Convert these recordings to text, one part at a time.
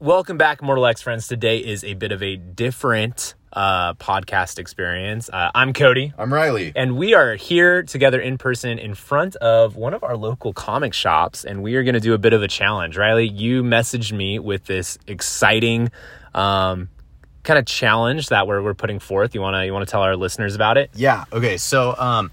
Welcome back, Mortal X friends. Today is a bit of a different uh, podcast experience. Uh, I'm Cody, I'm Riley. and we are here together in person in front of one of our local comic shops, and we are going to do a bit of a challenge. Riley, you messaged me with this exciting um, kind of challenge that we're, we're putting forth. You wanna you wanna tell our listeners about it? Yeah. Okay. So, um,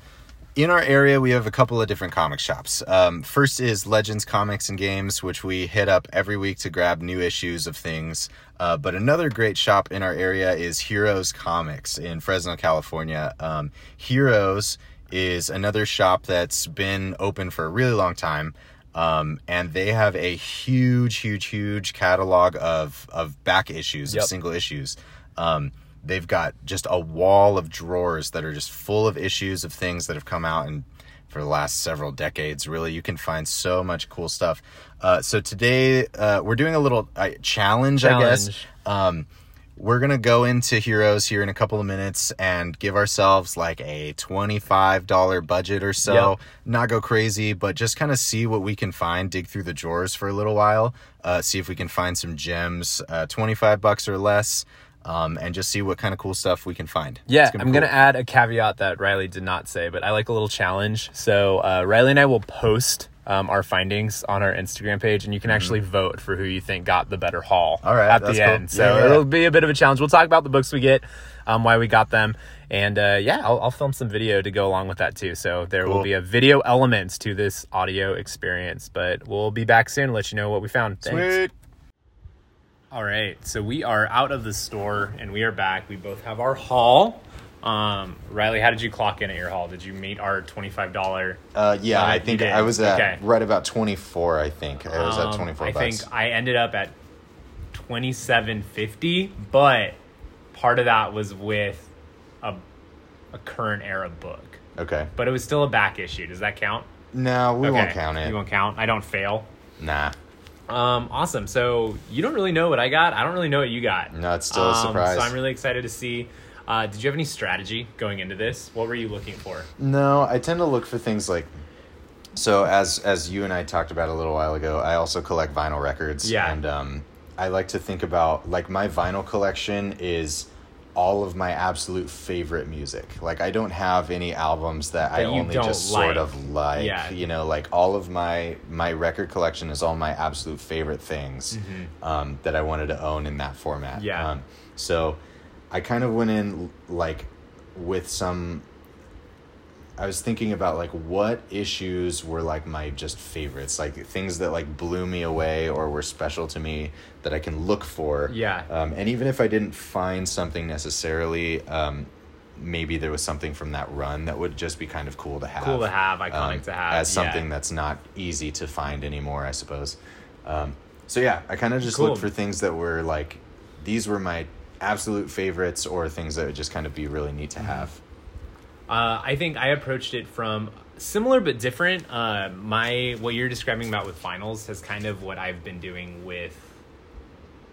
in our area, we have a couple of different comic shops. Um, first is Legends Comics and Games, which we hit up every week to grab new issues of things. Uh, but another great shop in our area is Heroes Comics in Fresno, California. Um, Heroes is another shop that's been open for a really long time. Um, and they have a huge, huge, huge catalog of, of back issues, Yep. of single issues. Um, they've got just a wall of drawers that are just full of issues of things that have come out and for the last several decades really. You can find so much cool stuff. Uh, so today uh, we're doing a little uh, challenge, i guess. Um, we're gonna go into heroes here in a couple of minutes and give ourselves like a $25 budget or so. Yep. not go crazy but just kind of see what we can find dig through the drawers for a little while uh, see if we can find some gems. Uh, 25 bucks or less um, and just see what kind of cool stuff we can find Yeah, It's I'm be gonna add a caveat that Riley did not say, but I like a little challenge. So uh, Riley and I will post um, our findings on our Instagram page, and you can actually vote for who you think got the better haul. Mm-hmm. All right, at the cool. end. So Yeah, yeah. it'll be a bit of a challenge. We'll talk about the books we get, um, why we got them, and uh, yeah, I'll, I'll film some video to go along with that too. So there will be a video element to this audio experience. But we'll be back soon. and Let you know what we found. Thanks. Sweet. All right, so we are out of the store and we are back. We both have our haul. Um, Riley, how did you clock in at your haul? Did you meet our twenty-five dollar? Uh, yeah, I think. I was at Okay. right about 24. I think I was at 24 Um, I bucks. think I ended up at twenty-seven fifty, but part of that was with a a current era book, okay. but it was still a back issue. Does that count? No, we won't Okay, count it. You won't count. I don't fail. Nah. Um, awesome. So you don't really know what I got. I don't really know what you got. No, it's still a Um, surprise. So I'm really excited to see. Uh, did you have any strategy going into this? What were you looking for? No, I tend to look for things like. So as as you and I talked about a little while ago, I also collect vinyl records. Yeah. And um, I like to think about like my vinyl collection is all of my absolute favorite music. Like I don't have any albums that, I That you only just sort of like. Yeah. You know, like all of my my record collection is all my absolute favorite things um, that I wanted to own in that format. Mm-hmm. Yeah. Um, so I kind of went in like with some I was thinking about like what issues were like my just favorites, like things that like blew me away or were special to me that I can look for. Yeah. Um, and even if I didn't find something necessarily, um, maybe there was something from that run that would just be kind of cool to have. Cool to have, iconic um, to have, as something yeah. that's not easy to find anymore, I suppose. Um, so yeah, I kind of just Cool. looked for things that were like these were my absolute favorites or things that would just kind of be really neat to Mm-hmm. have. Uh, I think I approached it from similar but different. Uh, my what you're describing about with finals has kind of what I've been doing with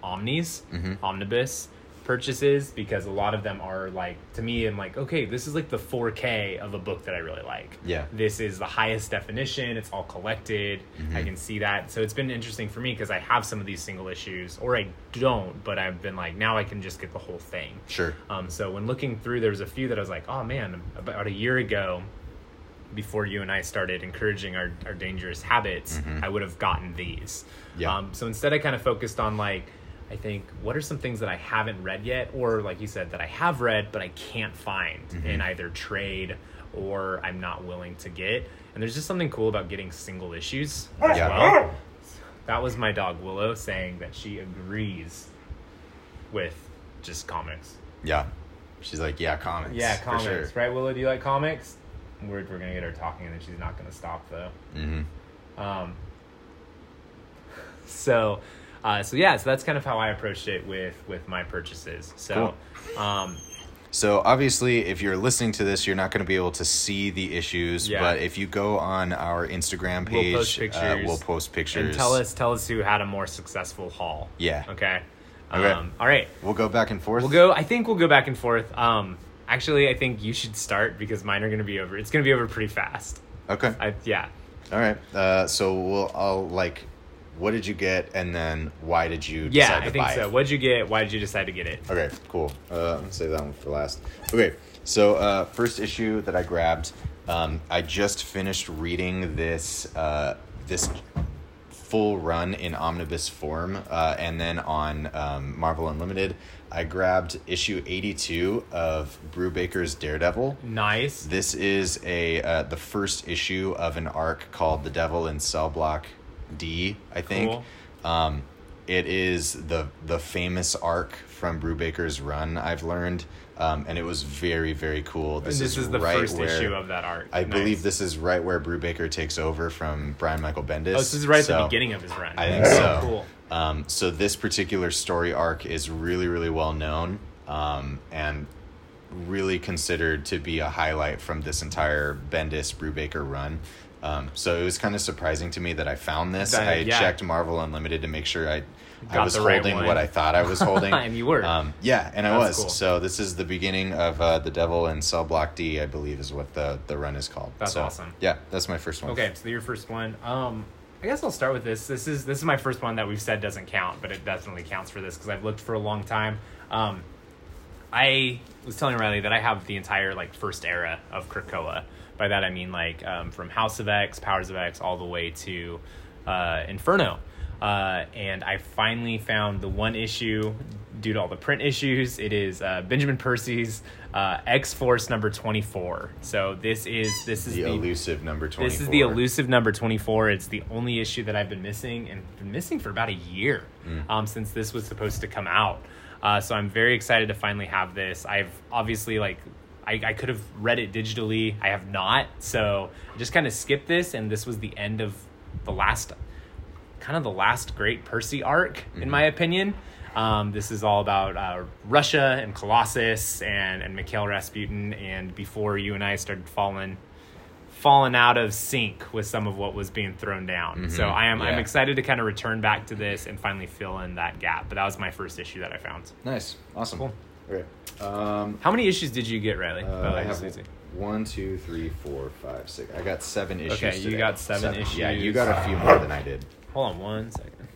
omnis, Mm-hmm. omnibus purchases because a lot of them are like to me I'm like okay this is like the 4K of a book that I really like. Yeah. This is the highest definition. It's all collected. Mm-hmm. I can see that. So it's been interesting for me because I have some of these single issues or I don't, but I've been like now I can just get the whole thing. Sure. Um, so when looking through, there was a few that I was like, oh man, about a year ago, before you and I started encouraging our, our dangerous habits, I would have gotten these. Mm-hmm. Yeah. Um, so instead, I kind of focused on like, I think, what are some things that I haven't read yet, or like you said, that I have read but I can't find Mm-hmm. in either trade or I'm not willing to get. And there's just something cool about getting single issues as Yeah. well. That was my dog Willow saying that she agrees with just comics. Yeah. She's like, yeah, comics. Yeah, comics. sure. Right, Willow? Do you like comics? We're, we're gonna get her talking, and then she's not gonna stop though. Mm-hmm. Um, so, uh, so yeah, so that's kind of how I approached it with with my purchases. So, um, So obviously, if you're listening to this, you're not going to be able to see the issues. Yeah. But if you go on our Instagram We'll page, post uh, we'll post pictures. and tell us tell us who had a more successful haul. Yeah. Okay. Okay. Um, all right. We'll go back and forth. We'll go. I think we'll go back and forth. Um, actually, I think you should start because mine are gonna be over. It's gonna be over pretty fast. Okay. I yeah. All right. Uh, so we'll I'll like what did you get, and then why did you Yeah, decide to I think so. it? What'd you get? Why did you decide to get it? Okay, cool. Uh, I'm gonna save that one for last. Okay, so uh, first issue that I grabbed, um, I just finished reading this uh, this full run in omnibus form, uh, and then on um, Marvel Unlimited, I grabbed issue 82 of Brubaker's Daredevil. Nice. This is a uh, the first issue of an arc called The Devil in Cell Block D, I think. Cool. Um, it is the the famous arc from Brubaker's run. I've learned, um, and it was very very cool. This, this is, the right first where- issue of that arc. I Nice. believe this is right where Brubaker takes over from Brian Michael Bendis. Oh, this is right at the beginning of his run. I think so. Cool. Um, so this particular story arc is really, really well known, um, and really considered to be a highlight from this entire Bendis Brubaker run. Um, so it was kind of surprising to me that I found this. That- I yeah. checked Marvel Unlimited to make sure I, I was right holding one. what I thought I was holding, And you were. Um, yeah, and I was. cool. So this is the beginning of uh, the Devil and Cell Block D, I believe, is what the the run is called. That's So, awesome. Yeah, that's my first one. Okay, so your first one. Um, I guess I'll start with this. This is this is my first one that we've said doesn't count, but it definitely counts for this because I've looked for a long time. Um, I was telling Riley that I have the entire like first era of Krakoa. By that I mean like um, from House of X, Powers of X, all the way to uh, Inferno. Uh, and I finally found the one issue due to all the print issues. It is uh, Benjamin Percy's uh, X Force number twenty four. So this is this is The, the elusive number twenty. this is the elusive number 24. It's the only issue that I've been missing and been missing for about a year um, since this was supposed to come out. Uh, so I'm very excited to finally have this. I've obviously like I, I could have read it digitally. I have not. So I just kind of skipped this and this was the end of the last kind of the last great Percy arc, in my opinion. Um, this is all about uh, Russia and Colossus and, and Mikhail Rasputin, and before you and I started falling falling out of sync with some of what was being thrown down. So I am I'm excited to kind of return back to this and finally fill in that gap. But that was my first issue that I found. Nice, awesome. Cool. Okay. Um, How many issues did you get, Riley? Uh, I have easy. one, two, three, four, five, six. I got seven issues. Okay, you today. got seven issues. Yeah, you got a few more than I did. Hold on one second.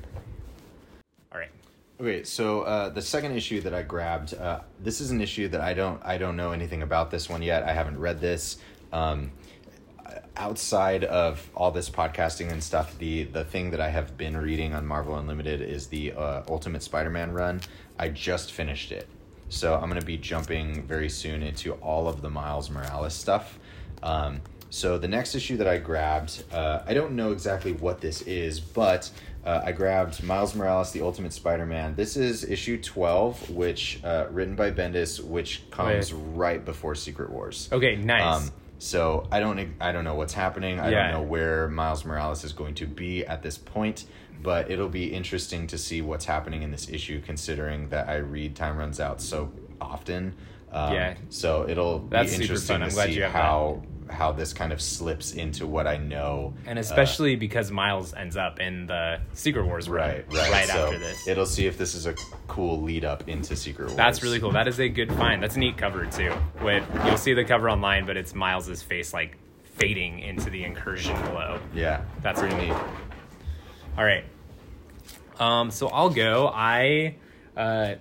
All right. Okay, so uh, the second issue that I grabbed, uh, this is an issue that I don't I don't know anything about this one yet. I haven't read this. Um, outside of all this podcasting and stuff, the the thing that I have been reading on Marvel Unlimited is the uh, Ultimate Spider-Man run. I just finished it, so I'm gonna be jumping very soon into all of the Miles Morales stuff. Um, so the next issue that I grabbed, uh, I don't know exactly what this is, but uh, I grabbed Miles Morales, the Ultimate Spider-Man. This is issue 12, which uh, written by Bendis, which comes Wait. right before Secret Wars. Okay, nice. Um, so I don't I don't know what's happening. I Yeah. don't know where Miles Morales is going to be at this point, but it'll be interesting to see what's happening in this issue, considering that I read Time Runs Out so often. Um, Yeah. So it'll That's be interesting to see you have how how this kind of slips into what I know. and uh, especially because Miles ends up in the Secret Wars right, right, right so after this. It'll see if this is a cool lead up into Secret Wars. That's really cool. That is a good find. That's a neat cover too. With you'll see the cover online, but it's Miles's face like fading into the incursion below. Yeah, That's really neat. All right. Um, so I'll go. I uh,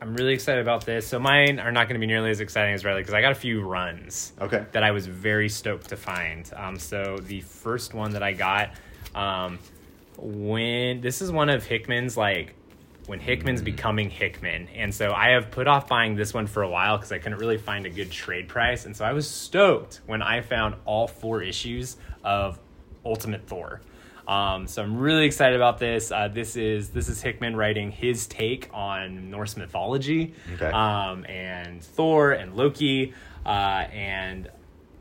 I'm really excited about this. So mine are not going to be nearly as exciting as Riley because I got a few runs Okay. that I was very stoked to find. Um, so the first one that I got, um, when this is one of Hickman's like when Hickman's becoming Hickman, and so I have put off buying this one for a while because I couldn't really find a good trade price, and so I was stoked when I found all four issues of Ultimate Thor. Um, so I'm really excited about this. Uh, this is this is Hickman writing his take on Norse mythology, Okay. um, and Thor and Loki, uh, and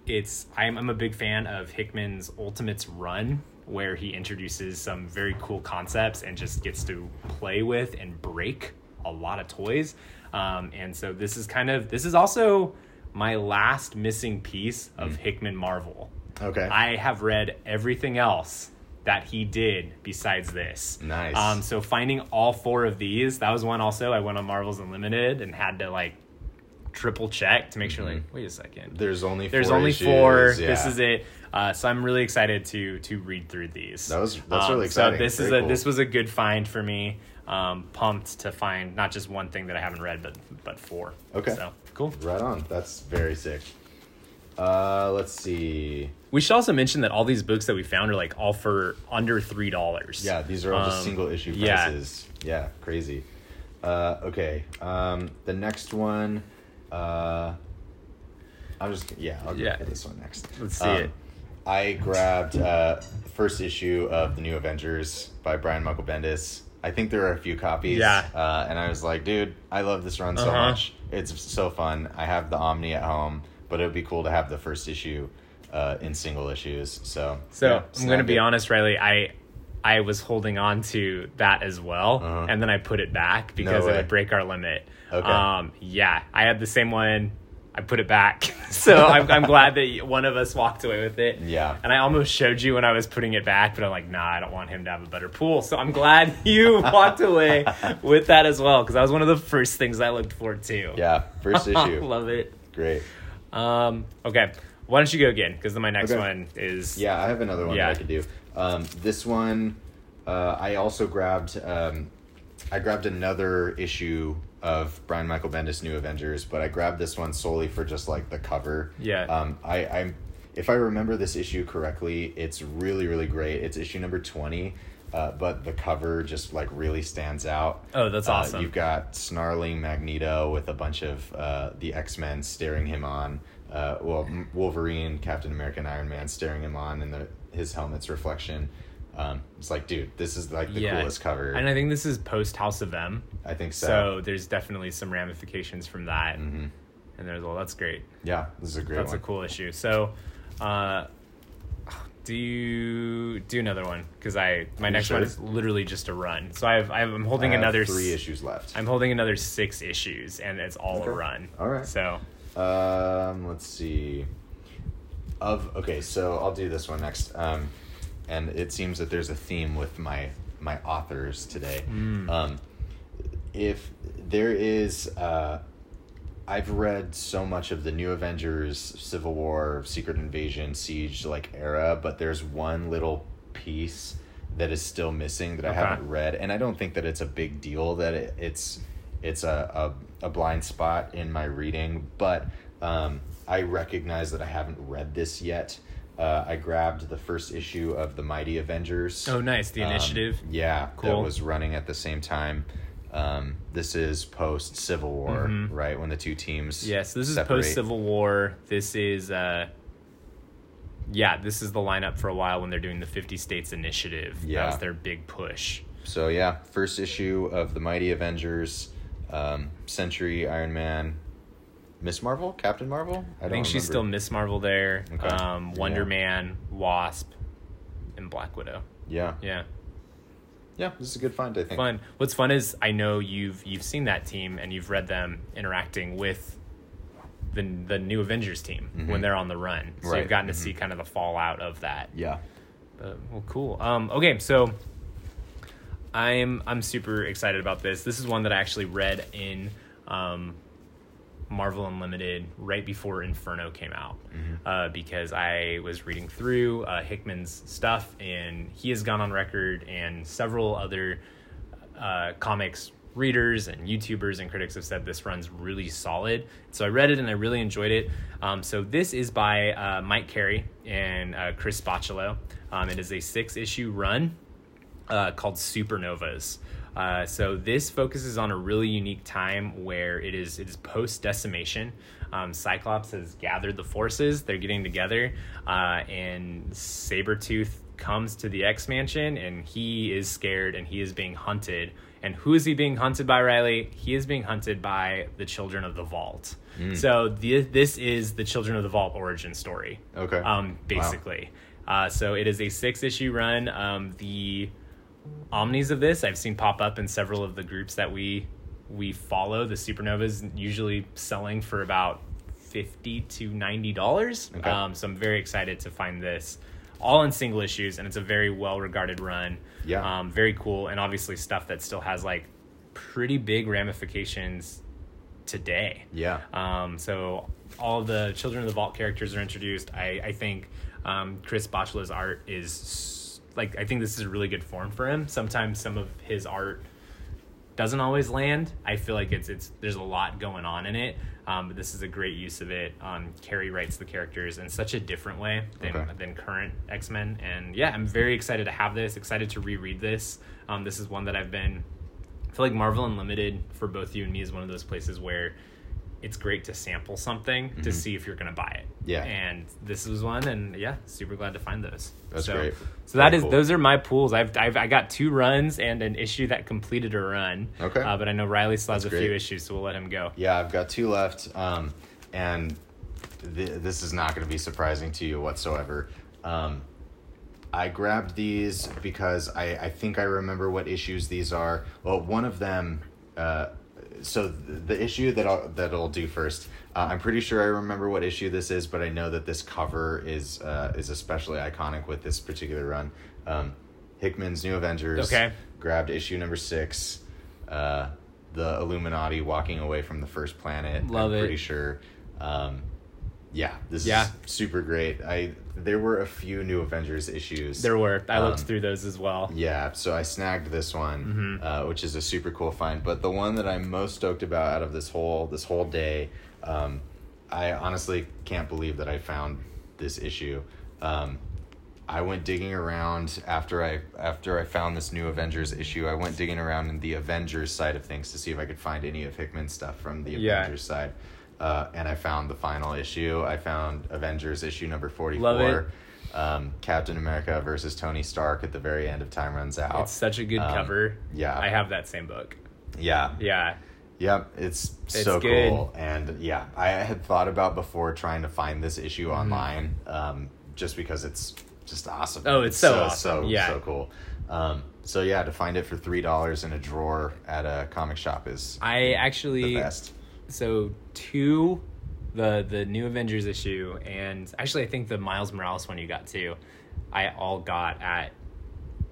it's I'm, I'm a big fan of Hickman's Ultimates run where he introduces some very cool concepts and just gets to play with and break a lot of toys. Um, and so this is kind of this is also my last missing piece of Hickman Marvel. Okay. I have read everything else that he did besides this. Nice. Um, so finding all four of these, that was one also I went on Marvel's Unlimited and had to like triple check to make sure like, wait a second. There's only There's four only issues, four. yeah. This is it. Uh, so I'm really excited to to read through these. That was- that's Um, really exciting. So this is Very a cool. this was a good find for me. Um, pumped to find not just one thing that I haven't read, but but four. Okay. So cool. Right on. That's very sick. Uh, let's see. We should also mention that all these books that we found are like all for under three dollars. Yeah, these are all just Um, single issue yeah. prices. Yeah, crazy. Uh, okay. Um, the next one. Uh, I'm just yeah. I'll Yeah. get this one next. Let's see Um, it. I grabbed uh, first issue of the New Avengers by Brian Michael Bendis. I think there are a few copies. Yeah. Uh, and I was like, dude, I love this run so Uh-huh. much. It's so fun. I have the Omni at home, but it would be cool to have the first issue uh, in single issues. So, So yeah, I'm going to be honest, Riley. I I was holding on to that as well, Uh-huh. and then I put it back because it would break our limit. Okay. Um, yeah, I had the same one. I put it back, so I'm, I'm glad that one of us walked away with it. Yeah. And I almost showed you when I was putting it back, but I'm like, nah, I don't want him to have a better pool. So I'm glad you walked away with that as well, because that was one of the first things I looked for too. Yeah, first issue. love it. Great. Um, okay, why don't you go again? Because then my next Okay. one is Yeah, I have another one Yeah. that I could do. Um, this one, uh, I also grabbed. Um, I grabbed another issue of Brian Michael Bendis' New Avengers, but I grabbed this one solely for just like the cover. Yeah. Um, I, I'm, if I remember this issue correctly, it's really really great. It's issue number twenty. Uh, but the cover just like really stands out. Oh, that's Uh, awesome. You've got snarling Magneto with a bunch of uh, the X Men staring him on. Uh, well, Wolverine, Captain America, and Iron Man staring him on, and the his helmet's reflection. Um, it's like, dude, this is like the Yeah. coolest cover. And I think this is post House of M. I think so. So there's definitely some ramifications from that. Mhm. And there's well, that's great. Yeah, this is a great That's one. a cool issue. So, uh, do you do another one? Because I my you next sure? one is literally just a run. So I've, I holding have another three s- issues left. I'm holding another six issues, and it's all Okay. a run. All right. So Um, let's see. Of okay, so I'll do this one next. Um, and it seems that there's a theme with my my authors today. Mm. Um, if there is, uh, I've read so much of the New Avengers, Civil War, Secret Invasion, Siege like era, but there's one little piece that is still missing that I haven't read, and I don't think that it's a big deal that it, it's it's a, a a blind spot in my reading, but um, I recognize that I haven't read this yet. Uh, I grabbed the first issue of the Mighty Avengers. oh, nice the Um, initiative. yeah, cool that was running at the same time. Um, this is post Civil War, Mhm. right? When the two teams. Yes, this is post Civil War. This is uh yeah, this is the lineup for a while when they're doing the 50 states initiative. That Yeah. was their big push. So yeah, first issue of the Mighty Avengers, um, Sentry, Iron Man, Miss Marvel, Captain Marvel. I, think she's still Miss Marvel there. Okay. Um, Wonder Yeah. Man, Wasp, and Black Widow. Yeah, Yeah, yeah. This is a good find, I think. fun. What's fun is I know you've you've seen that team and you've read them interacting with the the new Avengers team Mhm. when they're on the run. So Right. you've gotten to Mhm. see kind of the fallout of that. Yeah. But, well, cool. Um, okay, so I'm I'm super excited about this. This is one that I actually read in um, Marvel Unlimited right before Inferno came out, uh, because I was reading through uh, Hickman's stuff, and he has gone on record, and several other uh, comics readers and YouTubers and critics have said this run's really solid. So I read it and I really enjoyed it. Um, so this is by uh, Mike Carey and uh, Chris Bachalo. Um, it is a six issue run uh, called Supernovas. Uh, so this focuses on a really unique time where it is it is post decimation. Um, Cyclops has gathered the forces; they're getting together, uh, and Sabretooth comes to the X Mansion, and he is scared, and he is being hunted. And who is he being hunted by, Riley? He is being hunted by the Children of the Vault. So the, this is the Children of the Vault origin story Okay. um, basically. Uh, so it is a six issue run. Um, the omnis of this I've seen pop up in several of the groups that we we follow. The supernovas usually selling for about fifty to ninety dollars. Okay. Um, so I'm very excited to find this all in single issues, and it's a very well regarded run. Yeah. Um, very cool, and obviously stuff that still has like pretty big ramifications today. Yeah. Um, so all the Children of the Vault characters are introduced. I, I think um, Chris Bachalo's art is s- like I think this is a really good form for him. Sometimes some of his art doesn't always land. I feel like it's it's there's a lot going on in it. Um, but this is a great use of it. Um, Carey writes the characters in such a different way than Okay. than current X Men, and yeah, I'm very excited to have this. Excited to reread this. Um, this is one that I've been. I feel like Marvel Unlimited for both you and me is one of those places where it's great to sample something to see if you're gonna buy it. Yeah. and this was one, and yeah, super glad to find those. That's so, great. So that Very is cool. those are my pools. I've, I've I got two runs and an issue that completed a run. Okay. uh, but I know Riley still has That's a few issues, so we'll let him go. Yeah, I've got two left, um, and th- this is not going to be surprising to you whatsoever. Um, I grabbed these because I, I think I remember what issues these are. Well, one of them. Uh, so th- the issue that I'll that I'll do first. Uh, I'm pretty sure I remember what issue this is, but I know that this cover is uh, is especially iconic with this particular run. Um, Hickman's New Avengers. Okay. Grabbed issue number six. Uh, the Illuminati walking away from the first planet. Love I'm it. pretty sure. Um, yeah, this Yeah. is super great. I there were a few New Avengers issues. There were I looked Um, through those as well. Yeah, so I snagged this one, Mm-hmm. uh, which is a super cool find. But the one that I'm most stoked about out of this whole this whole day, um, I honestly can't believe that I found this issue. Um, I went digging around after I after I found this new Avengers issue. I went digging around in the Avengers side of things to see if I could find any of Hickman's stuff from the Yeah. Avengers side. Uh, and I found the final issue. I found Avengers issue number forty it. Um, Captain America versus Tony Stark at the very end of Time Runs Out. It's such a good Um, cover. yeah. I have that same book. yeah, Yeah, Yep, it's, It's so good. cool. And yeah, I had thought about before trying to find this issue Mm-hmm. online, um, just because it's just awesome. Oh, it's so awesome. so Yeah. so cool. Um, so yeah, to find it for three dollars in a drawer at a comic shop is I the actually so two the the new Avengers issue and actually I think the Miles Morales one you got too. I all got at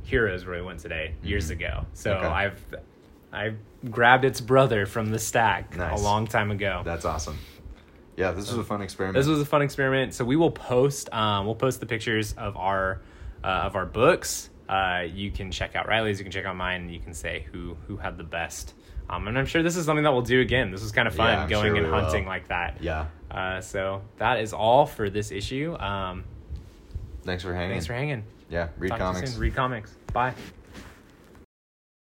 Heroes where we went today years ago. So Mm-hmm. Okay. I've I grabbed its brother from the stack Nice. a long time ago. That's awesome. Yeah, this was a fun experiment. This was a fun experiment. So we will post um, we'll post the pictures of our uh, of our books. Uh, you can check out Riley's. You can check out mine. And you can say who who had the best. Um, and I'm sure this is something that we'll do again. This was kind of fun Yeah, going sure and we will. hunting like that. yeah. Uh, so that is all for this issue. Um, Thanks for hanging. thanks for hanging. yeah, read Talk comics. Read comics. Bye.